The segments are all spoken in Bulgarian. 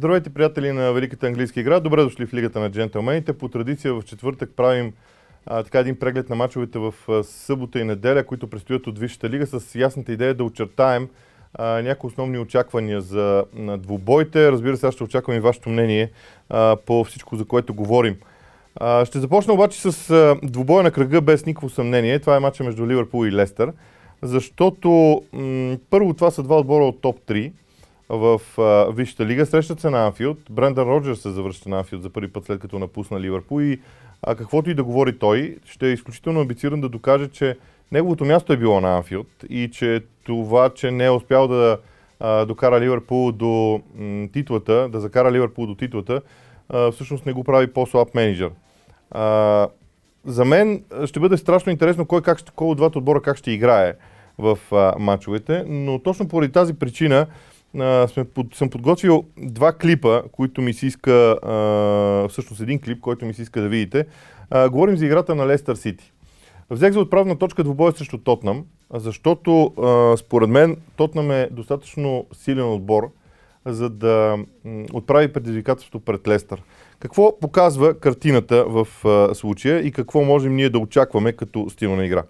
Здравейте, приятели на Великата английска игра. Добре дошли в Лигата на джентълмените. По традиция в четвъртък правим а, така един преглед на мачовете в а, събота и неделя, които предстоят от Висшата лига с ясната идея да очертаем а, някои основни очаквания за на двубоите. Разбира се, аз ще очаквам и вашето мнение а, по всичко, за което говорим. А, ще започна обаче с а, двубоя на кръга без никакво съмнение. Това е матча между Ливърпул и Лестър, защото м- първо това са два отбора от топ 3 в а, Висшата лига. Срещат се на Анфилд. Брендан Роджерс се завръща на Анфилд за първи път след като напусна Ливърпул и а, каквото и да говори той, ще е изключително амбициран да докаже, че неговото място е било на Анфилд и че това, че не е успял да а, докара Ливърпул до м, титлата, да закара Ливърпул до титлата, а, всъщност не го прави по-слаб менеджер. А, за мен ще бъде страшно интересно кой, как, кой от двата отбора как ще играе в а, матчовете, но точно поради тази причина а, сме под, съм подготвил два клипа, които ми се иска, а, всъщност един клип, който ми се иска да видите. А, говорим за играта на Лестър Сити. Взех за отправна точка двубоя срещу Тотнам, защото а, според мен Тотнам е достатъчно силен отбор, за да м, отправи предизвикателството пред Лестър. Какво показва картината в а, случая и какво можем ние да очакваме като стил на игра?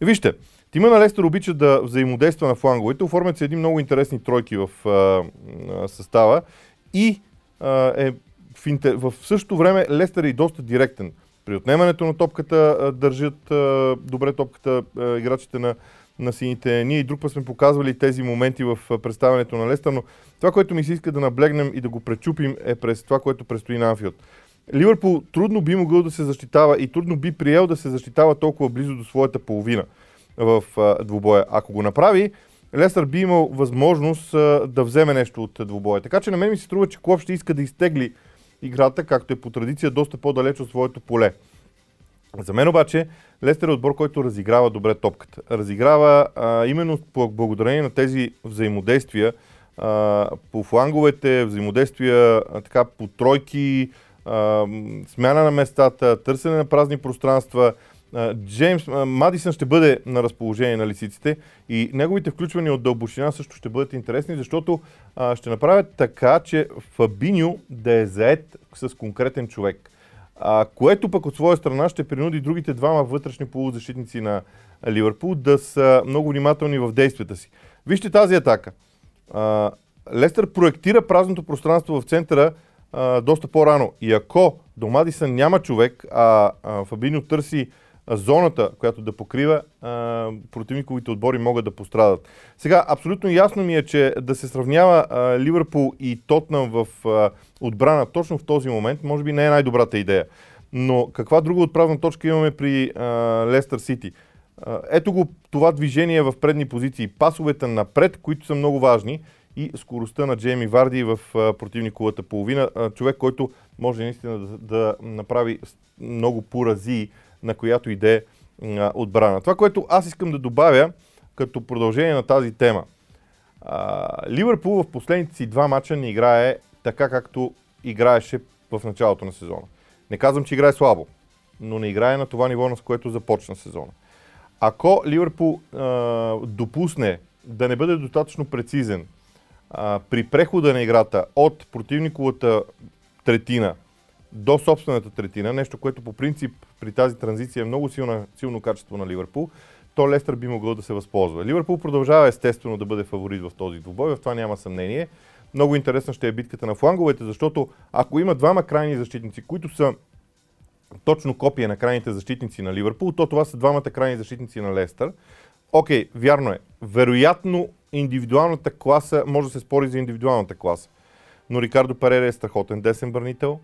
Вижте, Тима на Лестър обича да взаимодейства на фланговете, оформят се едни много интересни тройки в а, състава и а, е в, интер... в същото време Лестър е и доста директен. При отнемането на топката а, държат а, добре топката а, играчите на, на сините. Ние и друг път сме показвали тези моменти в представянето на Лестър, но това, което ми се иска да наблегнем и да го пречупим е през това, което предстои на Анфилд. Ливърпул трудно би могъл да се защитава и трудно би приел да се защитава толкова близо до своята половина в двубоя. Ако го направи, Лестър би имал възможност да вземе нещо от двубоя. Така че на мен ми се струва, че Клоп ще иска да изтегли играта, както е по традиция, доста по-далеч от своето поле. За мен обаче Лестър е отбор, който разиграва добре топката. Разиграва а, именно благодарение на тези взаимодействия а, по фланговете, взаимодействия а, така по тройки, а, смяна на местата, търсене на празни пространства – Джеймс Мадисън ще бъде на разположение на лисиците и неговите включвания от дълбочина също ще бъдат интересни, защото а, ще направят така, че Фабиньо да е заед с конкретен човек. А, което пък от своя страна ще принуди другите двама вътрешни полузащитници на Ливърпул да са много внимателни в действията си. Вижте тази атака. А, Лестър проектира празното пространство в центъра доста по-рано. И ако до Мадисън няма човек, а, а Фабиньо търси зоната, която да покрива, противниковите отбори могат да пострадат. Сега, абсолютно ясно ми е, че да се сравнява Ливърпул и Тотнам в отбрана точно в този момент, може би не е най-добрата идея. Но каква друга отправна точка имаме при Лестър Сити? Ето го това движение в предни позиции. Пасовете напред, които са много важни и скоростта на Джейми Варди в противниковата половина. Човек, който може наистина да, да направи много поразии на която иде отбрана. Това, което аз искам да добавя като продължение на тази тема. Ливърпул в последните си два мача не играе така, както играеше в началото на сезона. Не казвам, че играе слабо, но не играе на това ниво, на което започна сезона. Ако Ливърпул допусне да не бъде достатъчно прецизен а, при прехода на играта от противниковата третина до собствената третина, нещо, което по принцип при тази транзиция е много силно, силно качество на Ливърпул, то Лестър би могъл да се възползва. Ливърпул продължава естествено да бъде фаворит в този двубой, в това няма съмнение. Много интересна ще е битката на фланговете, защото ако има двама крайни защитници, които са точно копия на крайните защитници на Ливърпул, то това са двамата крайни защитници на Лестър. Окей, вярно е. Вероятно индивидуалната класа, може да се спори за индивидуалната класа. Но Рикардо Парера е страхотен десен бранител.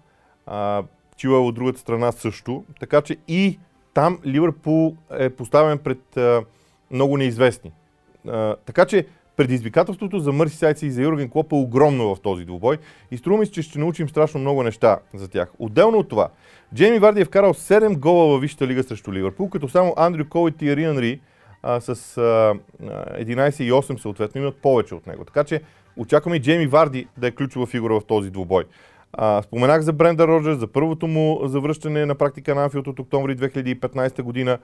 Чила от другата страна също. Така че и там Ливърпул е поставен пред а, много неизвестни. А, така че предизвикателството за Мърси Сайца и за Юрген Клоп е огромно в този двубой и струва ми се, че ще научим страшно много неща за тях. Отделно от това, Джейми Варди е вкарал 7 гола във Висшата лига срещу Ливърпул, като само Андрю Кол и Тиери Анри а, с а, 11 и 8 съответно имат повече от него. Така че очакваме и Джейми Варди да е ключова фигура в този двубой. Споменах за Бренда Роджерс, за първото му завръщане на практика на Анфилд от октомври 2015 година.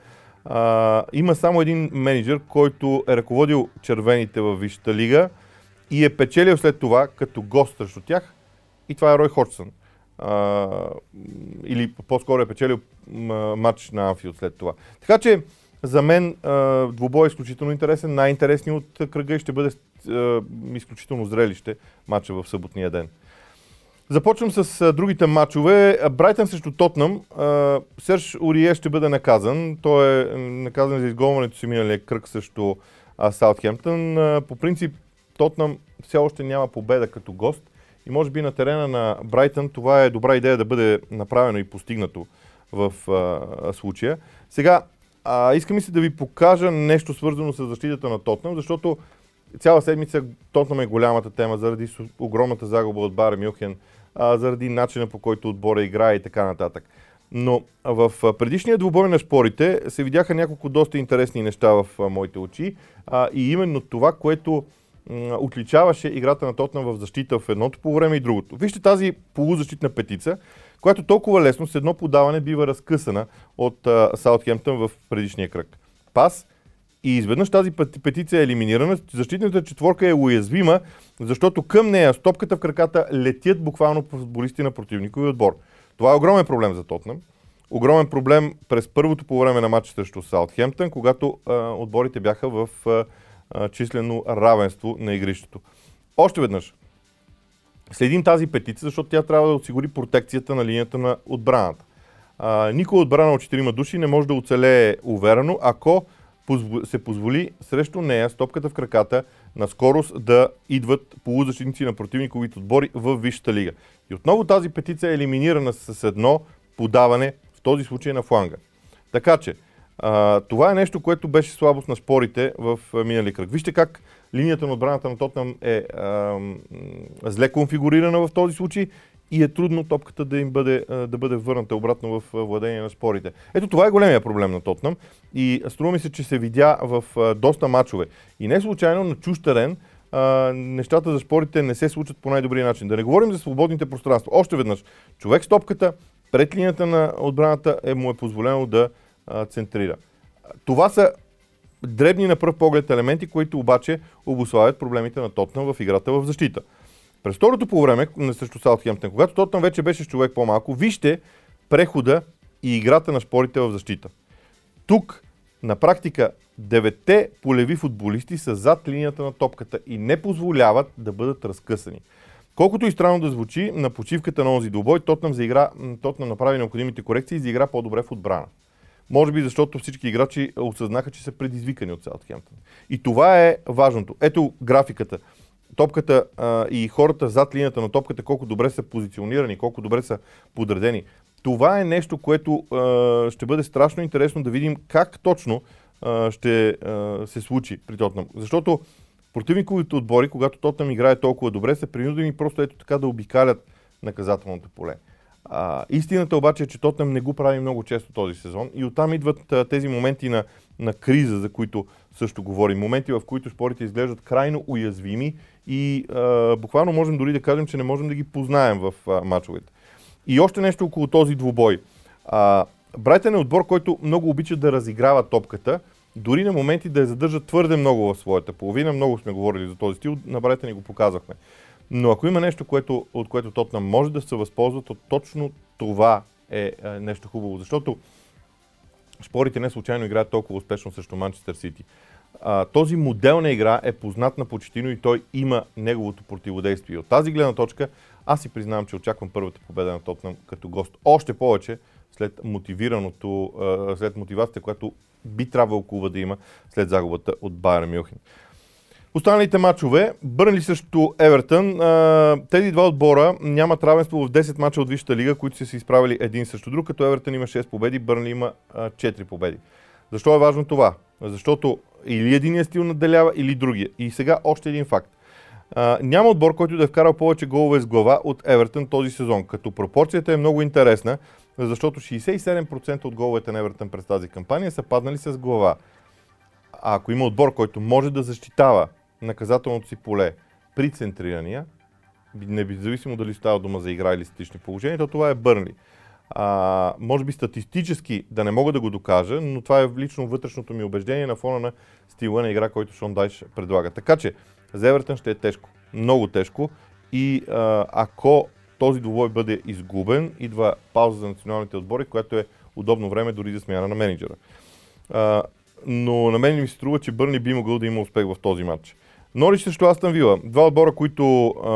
А, има само един менеджер, който е ръководил червените във Висшата лига и е печелил след това като гост срещу тях и това е Рой Ходжсън. Или по-скоро е печелил матч на Анфилд след това. Така че за мен двубой е изключително интересен, най-интересният от кръга и ще бъде изключително зрелище матча в съботния ден. Започвам с другите матчове. Брайтън срещу Тотнам. Серж Орие ще бъде наказан. Той е наказан за изгонването си миналия кръг срещу Саутхемптън. По принцип Тотнам все още няма победа като гост и може би на терена на Брайтън това е добра идея да бъде направено и постигнато в а, случая. Сега, а, искам и се да ви покажа нещо свързано с защитата на Тотнам, защото цяла седмица Тотнам е голямата тема заради огромната загуба от Бар Мюхен, а, заради начина по който отбора играе и така нататък. Но в предишния двубой на спорите се видяха няколко доста интересни неща в моите очи а, и именно това, което отличаваше играта на Тотнам в защита в едното по време и другото. Вижте тази полузащитна петица, която толкова лесно с едно подаване бива разкъсана от Саутхемптън в предишния кръг. Пас и изведнъж тази петиция е елиминирана. Защитната четворка е уязвима, защото към нея стопката в краката летят буквално футболисти на противникови отбор. Това е огромен проблем за Тотнам. Огромен проблем през първото по време на матча срещу Саутхемптън, когато а, отборите бяха в а, числено равенство на игрището. Още веднъж, следим тази петиция, защото тя трябва да осигури протекцията на линията на отбраната. А, никой отбрана от 4 души не може да оцелее уверено, ако се позволи срещу нея стопката в краката на скорост да идват полузащитници на противниковите отбори в Висшата лига. И отново тази петиция е елиминирана с едно подаване, в този случай на фланга. Така че, а, това е нещо, което беше слабост на спорите в минали кръг. Вижте как линията на отбраната на Тотнам е а, зле конфигурирана в този случай и е трудно топката да им бъде, да бъде върната обратно в владение на спорите. Ето това е големия проблем на Тотнам и струва ми се, че се видя в доста матчове. И не случайно на чуж терен нещата за спорите не се случат по най-добрия начин. Да не говорим за свободните пространства. Още веднъж, човек с топката пред линията на отбраната е, му е позволено да центрира. Това са дребни на пръв поглед елементи, които обаче обославят проблемите на Тотнам в играта в защита. През второто по време срещу Саутхемптън, когато Тотнам вече беше с човек по-малко, вижте прехода и играта на спорите в защита. Тук на практика девете полеви футболисти са зад линията на топката и не позволяват да бъдат разкъсани. Колкото и странно да звучи, на почивката на онзи двубой Тотнам, заигра, Тотнам направи необходимите корекции и заигра по-добре в отбрана. Може би защото всички играчи осъзнаха, че са предизвикани от Саутхемптън. И това е важното. Ето графиката. Топката а, и хората зад линията на топката, колко добре са позиционирани, колко добре са подредени. Това е нещо, което а, ще бъде страшно интересно да видим как точно а, ще а, се случи при Тотнам. Защото противниковите отбори, когато Тотнам играе толкова добре, са принудени просто ето така да обикалят наказателното поле. А, истината обаче е, че Тотнам не го прави много често този сезон и оттам идват а, тези моменти на, на криза, за които също говорим. Моменти, в които спорите изглеждат крайно уязвими и а, буквално можем дори да кажем, че не можем да ги познаем в а, мачовете. И още нещо около този двубой. А, Брайтън е отбор, който много обича да разиграва топката, дори на моменти да я задържа твърде много в своята половина. Много сме говорили за този стил, на Брайтън ни го показахме. Но ако има нещо, което, от което Тотнам може да се възползва, то точно това е, е нещо хубаво. Защото спорите не случайно играят толкова успешно срещу Манчестър Сити. Този модел на игра е познат на почтино и той има неговото противодействие. От тази гледна точка аз си признавам, че очаквам първата победа на Тотнам като гост. Още повече след мотивираното, след мотивацията, която би трябвало клуба да има след загубата от Байер Мюнхен. Останалите матчове, Бърнли срещу Евертън, тези два отбора нямат равенство в 10 мача от Висшата лига, които са се изправили един срещу друг, като Евертън има 6 победи, Бърнли има 4 победи. Защо е важно това? Защото или единия стил наделява, или другия. И сега още един факт. няма отбор, който да е вкарал повече голове с глава от Евертън този сезон, като пропорцията е много интересна, защото 67% от головете на Евертън през тази кампания са паднали с глава. А ако има отбор, който може да защитава наказателното си поле при центрирания, независимо дали става дума за игра или статични положения, то това е Бърнли. А, може би статистически да не мога да го докажа, но това е лично вътрешното ми убеждение на фона на стила на игра, който Шон Дайш предлага. Така че за Евертън ще е тежко. Много тежко. И а, ако този двубой бъде изгубен, идва пауза за националните отбори, което е удобно време дори за смяна на менеджера. А, но на мен ми се струва, че Бърни би могъл да има успех в този матч. Норич срещу Астан Вила. Два отбора, които а,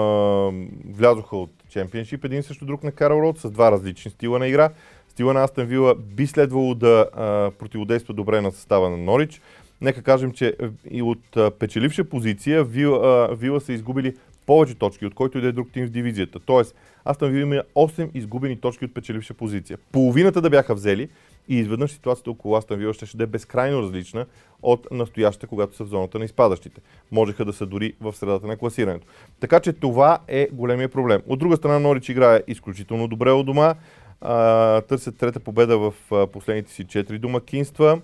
влязоха от чемпионшип, един срещу друг на Карл Род, с два различни стила на игра. Стила на Астан Вила би следвало да а, противодейства добре на състава на Норич. Нека кажем, че и от а, печеливша позиция Вила, Вила са изгубили повече точки, от който и да е друг тим в дивизията. Тоест, Астан Вила има 8 изгубени точки от печеливша позиция. Половината да бяха взели и изведнъж ситуацията около Астан Вила ще, ще е безкрайно различна от настоящата, когато са в зоната на изпадащите. Можеха да са дори в средата на класирането. Така че това е големия проблем. От друга страна, Норич играе изключително добре от дома. А, търсят трета победа в последните си 4 домакинства.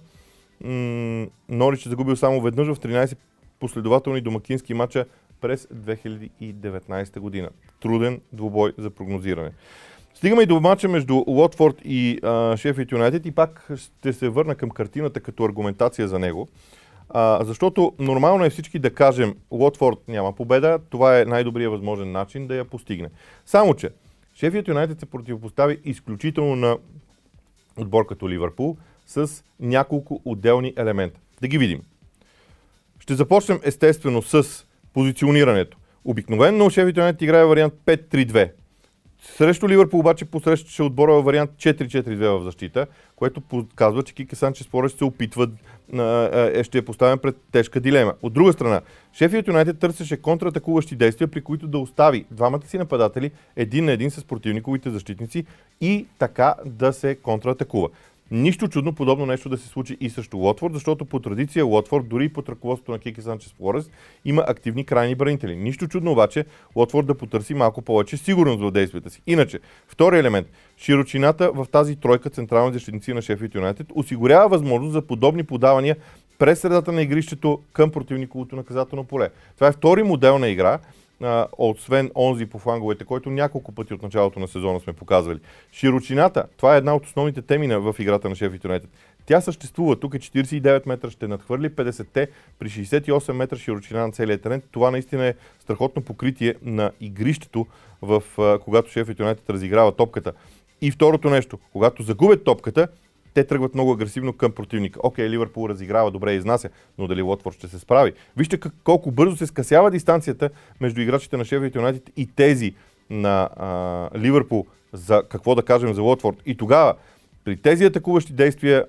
М- Норич е загубил само веднъж в 13 последователни домакински матча през 2019 година. Труден двубой за прогнозиране. Стигаме и до матча между Уотфорд и Шефът Юнайтед и пак ще се върна към картината като аргументация за него. А, защото нормално е всички да кажем, Уотфорд няма победа, това е най-добрият възможен начин да я постигне. Само, че Шефът Юнайтед се противопостави изключително на отбор като Ливърпул с няколко отделни елемента. Да ги видим. Ще започнем естествено с позиционирането. Обикновено Шефът Юнайтед играе вариант 5-3-2. Срещу Ливърпул обаче посрещаше отбора във вариант 4-4-2 в защита, което показва, че Кике Санчес Форест се опитва, е, ще е поставен пред тежка дилема. От друга страна, Шефият Юнайтед търсеше контратакуващи действия, при които да остави двамата си нападатели един на един с противниковите защитници и така да се контратакува. Нищо чудно подобно нещо да се случи и срещу Лотфорд, защото по традиция Лотфорд, дори и под ръководството на Кики Санчес Флорес, има активни крайни бранители. Нищо чудно обаче Лотфорд да потърси малко повече сигурност в действията си. Иначе, втори елемент. Широчината в тази тройка централни защитници на Шефът Юнайтед осигурява възможност за подобни подавания през средата на игрището към противниковото наказателно поле. Това е втори модел на игра, а, освен онзи по фланговете, който няколко пъти от началото на сезона сме показвали. Широчината, това е една от основните теми в играта на Шеф Юнайтед. Тя съществува. Тук е 49 метра, ще надхвърли 50-те при 68 метра широчина на целия терен. Това наистина е страхотно покритие на игрището, в, когато Шеф Юнайтед разиграва топката. И второто нещо, когато загубят топката, те тръгват много агресивно към противника. Окей, Ливърпул разиграва, добре изнася, но дали Лотфорд ще се справи? Вижте колко бързо се скъсява дистанцията между играчите на Шефът Юнайтед и тези на а, Ливърпул за какво да кажем за Лотфорд. И тогава при тези атакуващи действия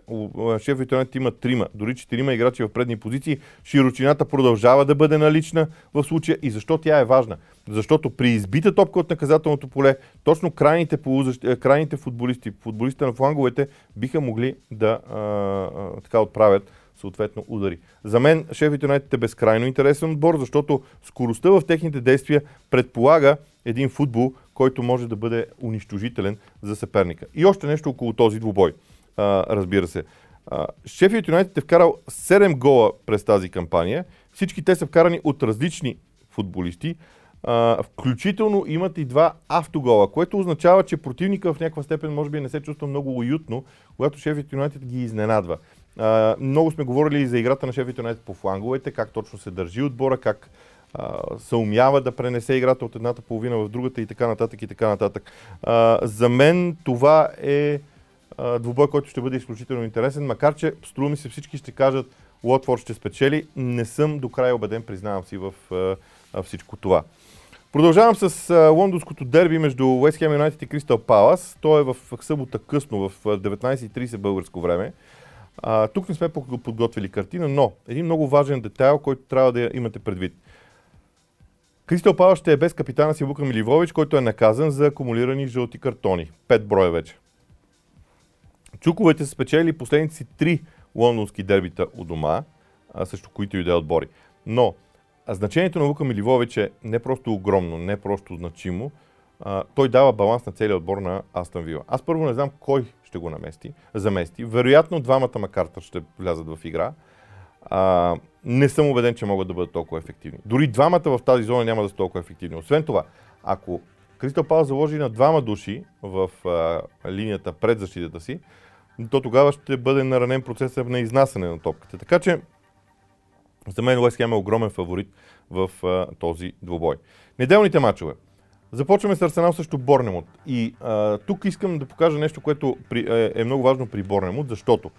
шеф Юнайтед има трима, дори четирима играчи в предни позиции. Широчината продължава да бъде налична в случая и защо тя е важна? Защото при избита топка от наказателното поле, точно крайните, полузащ... Е, крайните футболисти, футболистите на фланговете биха могли да а, а, така отправят съответно удари. За мен шефът Юнайтед е безкрайно интересен отбор, защото скоростта в техните действия предполага един футбол, който може да бъде унищожителен за съперника. И още нещо около този двубой, а, разбира се. Шефът Юнайтед е вкарал 7 гола през тази кампания. Всички те са вкарани от различни футболисти. А, включително имат и два автогола, което означава, че противника в някаква степен може би не се чувства много уютно, когато Шефът Юнайтед ги изненадва. А, много сме говорили и за играта на Шефът Юнайтед по фланговете, как точно се държи отбора, как се умява да пренесе играта от едната половина в другата и така нататък и така нататък. А, за мен това е а, двубой, който ще бъде изключително интересен, макар че струва ми се всички ще кажат Уотфорд ще спечели. Не съм до края убеден, признавам си в а, всичко това. Продължавам с а, лондонското дерби между Уест Хем Юнайтед и Кристал Палас. То е в събота късно, в 19.30 българско време. А, тук не сме подготвили картина, но един много важен детайл, който трябва да имате предвид – Кристал Палас ще е без капитана си Лука Миливович, който е наказан за акумулирани жълти картони. Пет броя вече. Чуковете са спечели последните си три лондонски дербита у дома, също които и да е отбори. Но значението на Лука Миливович е не просто огромно, не просто значимо. А, той дава баланс на целия отбор на Астан Вила. Аз първо не знам кой ще го намести, замести. Вероятно двамата Макартър ще влязат в игра. А, не съм убеден, че могат да бъдат толкова ефективни. Дори двамата в тази зона няма да са толкова ефективни. Освен това, ако Кристал Пал заложи на двама души в а, линията пред защитата си, то тогава ще бъде наранен процесът на изнасяне на топката. Така че, за мен Уест Хем е огромен фаворит в а, този двубой. Неделните матчове. Започваме с Арсенал срещу Борнемот. И а, тук искам да покажа нещо, което при, е, е много важно при Борнемот, защото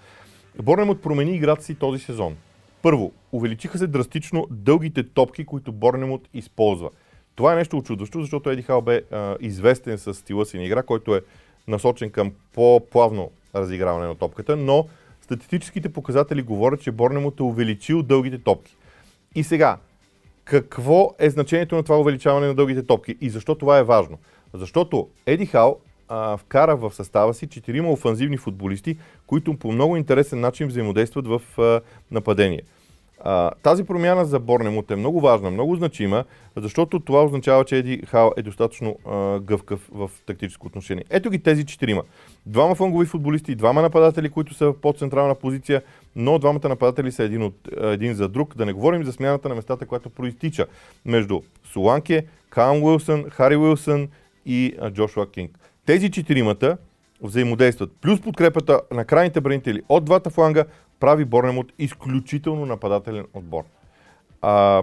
Борнемот промени играта си този сезон. Първо, увеличиха се драстично дългите топки, които Борнемот използва. Това е нещо очудващо, защото Еди Хал бе а, известен с стила си на игра, който е насочен към по-плавно разиграване на топката, но статистическите показатели говорят, че Борнемот е увеличил дългите топки. И сега, какво е значението на това увеличаване на дългите топки и защо това е важно? Защото Еди Хал а, вкара в състава си четирима офанзивни футболисти, които по много интересен начин взаимодействат в а, нападение. А, тази промяна за Борнемут е много важна, много значима, защото това означава, че Еди Хал е достатъчно а, гъвкав в тактическо отношение. Ето ги тези четирима. Двама флангови футболисти, двама нападатели, които са по централна позиция, но двамата нападатели са един, от, един за друг. Да не говорим за смяната на местата, която проистича между Соланке, Каун Уилсън, Хари Уилсън и Джошуа Кинг. Тези четиримата взаимодействат. Плюс подкрепата на крайните бранители от двата фланга прави Борнемот изключително нападателен отбор. А,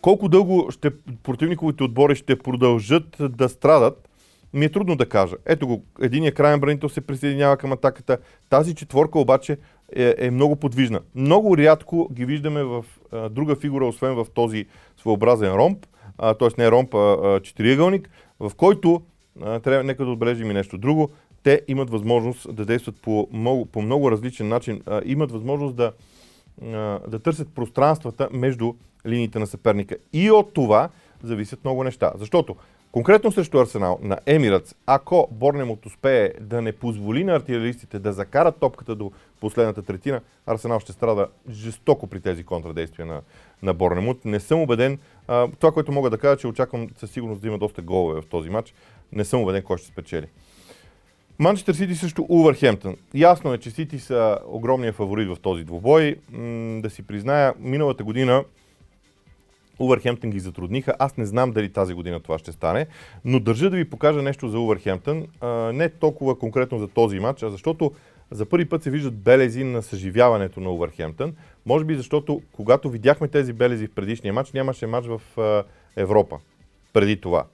колко дълго ще, противниковите отбори ще продължат да страдат, ми е трудно да кажа. Ето го, единия крайен бранител се присъединява към атаката. Тази четворка обаче е, е много подвижна. Много рядко ги виждаме в а, друга фигура, освен в този своеобразен ромб, т.е. не ромб, а, а четириъгълник, в който, трябва, нека да отбележим и нещо друго, те имат възможност да действат по много, по много различен начин, а, имат възможност да, а, да търсят пространствата между линиите на съперника. И от това зависят много неща. Защото Конкретно срещу Арсенал на Емиратс, ако Борнемот успее да не позволи на артилеристите да закарат топката до последната третина, Арсенал ще страда жестоко при тези контрадействия на, на Борнемот. Не съм убеден. А, това, което мога да кажа, че очаквам със сигурност да има доста голове в този матч. Не съм убеден кой ще спечели. Манчестър Сити срещу Увърхемптън. Ясно е, че Сити са огромния фаворит в този двубой. М- да си призная, миналата година Увърхемптън ги затрудниха. Аз не знам дали тази година това ще стане, но държа да ви покажа нещо за Увърхемптън. Не толкова конкретно за този матч, а защото за първи път се виждат белези на съживяването на Увърхемптън. Може би защото когато видяхме тези белези в предишния матч, нямаше матч в Европа преди това.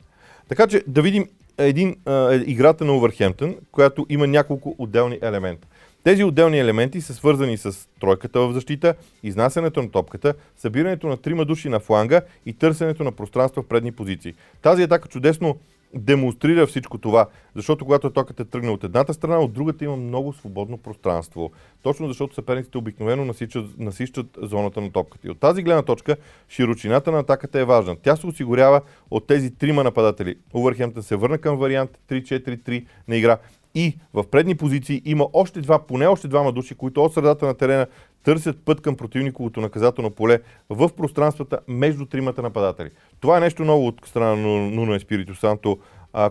Така че да видим един, а, играта на Увърхемптън, която има няколко отделни елемента. Тези отделни елементи са свързани с тройката в защита, изнасянето на топката, събирането на трима души на фланга и търсенето на пространство в предни позиции. Тази атака чудесно демонстрира всичко това, защото когато токата тръгне от едната страна, от другата има много свободно пространство. Точно защото съперниците обикновено насичат, насищат зоната на топката. И от тази гледна точка, широчината на атаката е важна. Тя се осигурява от тези трима нападатели. Увърхемтън се върна към вариант 3-4-3 на игра и в предни позиции има още два, поне още двама души, които от средата на терена търсят път към противниковото наказателно поле в пространствата между тримата нападатели. Това е нещо ново от страна на Нуно Еспирито Санто,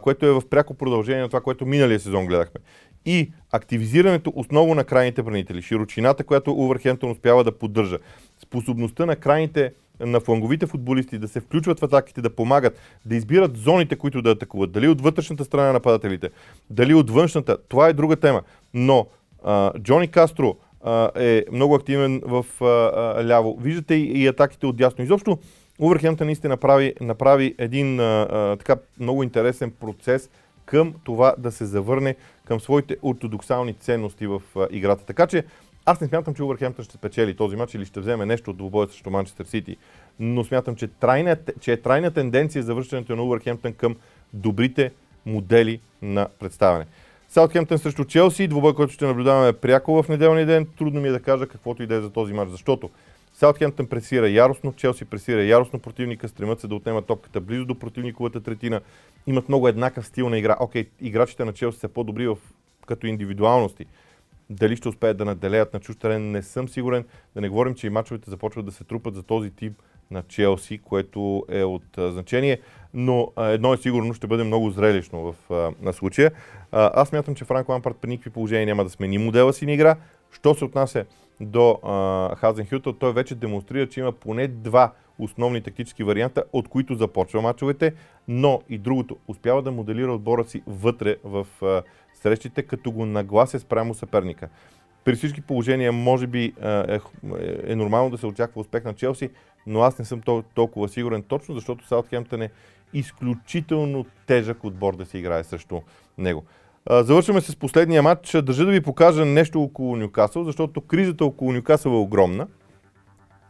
което е в пряко продължение на това, което миналия сезон гледахме. И активизирането основно на крайните бранители, широчината, която Увърхемптън успява да поддържа, способността на крайните на фланговите футболисти да се включват в атаките, да помагат, да избират зоните, които да атакуват. Дали от вътрешната страна на нападателите, дали от външната, това е друга тема. Но а, Джони Кастро а, е много активен в а, а, ляво. Виждате и, и атаките от дясно. Изобщо Увърхемптън наистина направи, направи един а, а, така много интересен процес към това да се завърне към своите ортодоксални ценности в а, играта. Така че аз не смятам, че Увърхемптън ще спечели този матч или ще вземе нещо от двубоя срещу Манчестър Сити, но смятам, че, трайна, че е трайна тенденция за връщането на Увърхемптън към добрите модели на представяне. Саутхемптън срещу Челси, двубой, който ще наблюдаваме пряко в неделния ден. Трудно ми е да кажа каквото и да е за този матч, защото Саутхемптън пресира яростно, Челси пресира яростно противника, стремат се да отнемат топката близо до противниковата третина. Имат много еднакъв стил на игра. Окей, играчите на Челси са по-добри в, като индивидуалности, дали ще успеят да наделеят на чуж терен, не съм сигурен. Да не говорим, че и мачовете започват да се трупат за този тип на Челси, което е от а, значение. Но а, едно е сигурно, ще бъде много зрелищно в, а, на случая. А, аз мятам, че Франко Лампарт при никакви положения няма да смени модела си на игра. Що се отнася до Хазен Хютъл, той вече демонстрира, че има поне два основни тактически варианта, от които започва мачовете, но и другото, успява да моделира отбора си вътре в а, срещите, като го наглася спрямо съперника. При всички положения, може би е, е нормално да се очаква успех на Челси. но аз не съм толкова сигурен точно, защото Саутхемптън е изключително тежък отбор да се играе срещу него. Завършваме с последния матч. Държа да ви покажа нещо около Нюкасъл, защото кризата около Нюкасъл е огромна.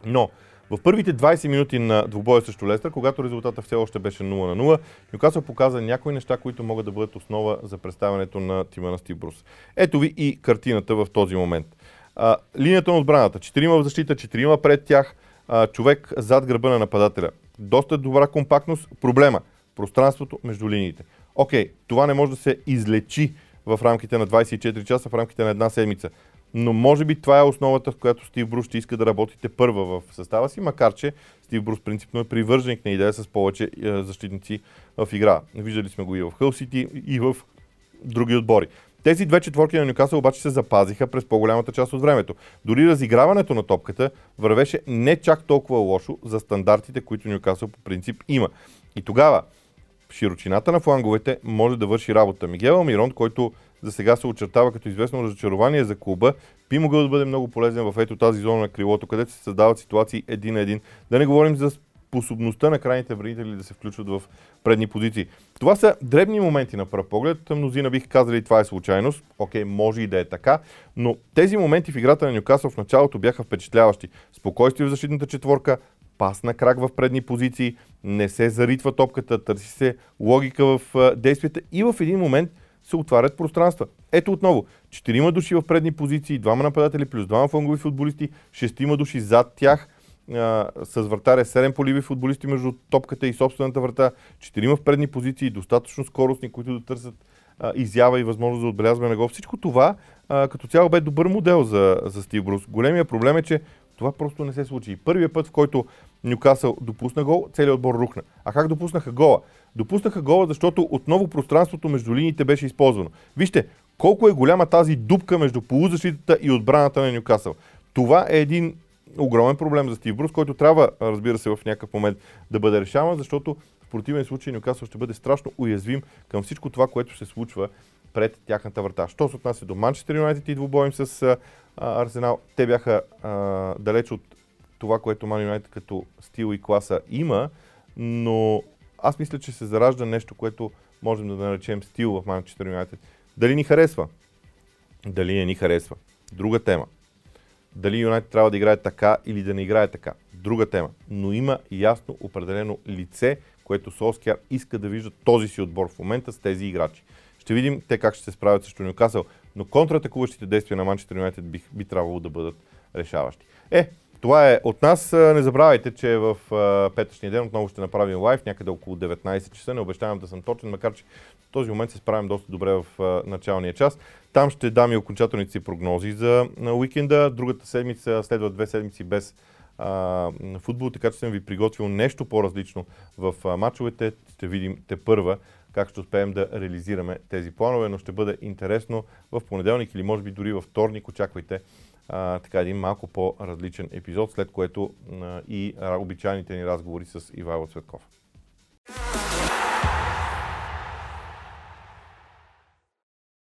Но в първите 20 минути на двубоя срещу Лестър, когато резултата все още беше 0 на 0, Нюкасъл показа някои неща, които могат да бъдат основа за представянето на тима на Стив Брус. Ето ви и картината в този момент. А, линията на отбраната. Четирима в защита, четирима пред тях, а, човек зад гърба на нападателя. Доста добра компактност. Проблема. Пространството между линиите. Окей, това не може да се излечи в рамките на 24 часа, в рамките на една седмица. Но може би това е основата, в която Стив Брус ще иска да работите първа в състава си, макар че Стив Брус принципно е привърженик на идея с повече е, защитници в игра. Виждали сме го и в Хъл Сити, и в други отбори. Тези две четворки на Нюкасъл обаче се запазиха през по-голямата част от времето. Дори разиграването на топката вървеше не чак толкова лошо за стандартите, които Нюкасъл по принцип има. И тогава широчината на фланговете може да върши работа. Мигел Амирон, който за сега се очертава като известно разочарование за клуба, би могъл да бъде много полезен в ето тази зона на крилото, където се създават ситуации един на един. Да не говорим за способността на крайните бранители да се включват в предни позиции. Това са дребни моменти на пръв поглед. Мнозина бих казали, това е случайност. Окей, може и да е така, но тези моменти в играта на Нюкасъл в началото бяха впечатляващи. Спокойствие в защитната четворка, пас на крак в предни позиции, не се заритва топката, търси се логика в действията и в един момент се отварят пространства. Ето отново, четирима души в предни позиции, двама нападатели плюс двама флангови футболисти, шестима души зад тях, а, с вратаря 7 поливи футболисти между топката и собствената врата, четирима в предни позиции, достатъчно скоростни, които да търсят а, изява и възможност за отбелязване на гол. Всичко това а, като цяло бе добър модел за, за Стив Брус. Големия проблем е, че това просто не се случи. И първият път, в който Нюкасъл допусна гол, целият отбор рухна. А как допуснаха гола? Допуснаха гола, защото отново пространството между линиите беше използвано. Вижте, колко е голяма тази дупка между полузащитата и отбраната на Нюкасъл. Това е един огромен проблем за Стив Брус, който трябва, разбира се, в някакъв момент да бъде решаван, защото в противен случай Нюкасъл ще бъде страшно уязвим към всичко това, което се случва пред тяхната врата. Що се отнася до Манчестър Юнайтед и двубоем с а, Арсенал, те бяха а, далеч от това, което Ман Юнайтед като стил и класа има, но аз мисля, че се заражда нещо, което можем да наречем стил в Манчестър Юнайтед. Дали ни харесва? Дали не ни харесва? Друга тема. Дали Юнайтед трябва да играе така или да не играе така? Друга тема. Но има ясно определено лице, което Солскияр иска да вижда този си отбор в момента с тези играчи. Ще видим те как ще се справят срещу Нюкасъл, но контратакуващите действия на Манчестър Юнайтед би, би трябвало да бъдат решаващи. Е, това е от нас. Не забравяйте, че в петъчния ден отново ще направим лайв, някъде около 19 часа. Не обещавам да съм точен, макар че в този момент се справим доста добре в началния час. Там ще дам и окончателните си прогнози за уикенда. Другата седмица следват две седмици без а, футбол, така че съм ви приготвил нещо по-различно в а, матчовете. Ще видим те първа как ще успеем да реализираме тези планове, но ще бъде интересно в понеделник или може би дори във вторник. Очаквайте а, така един малко по-различен епизод, след което а, и обичайните ни разговори с Ивайло Цветков.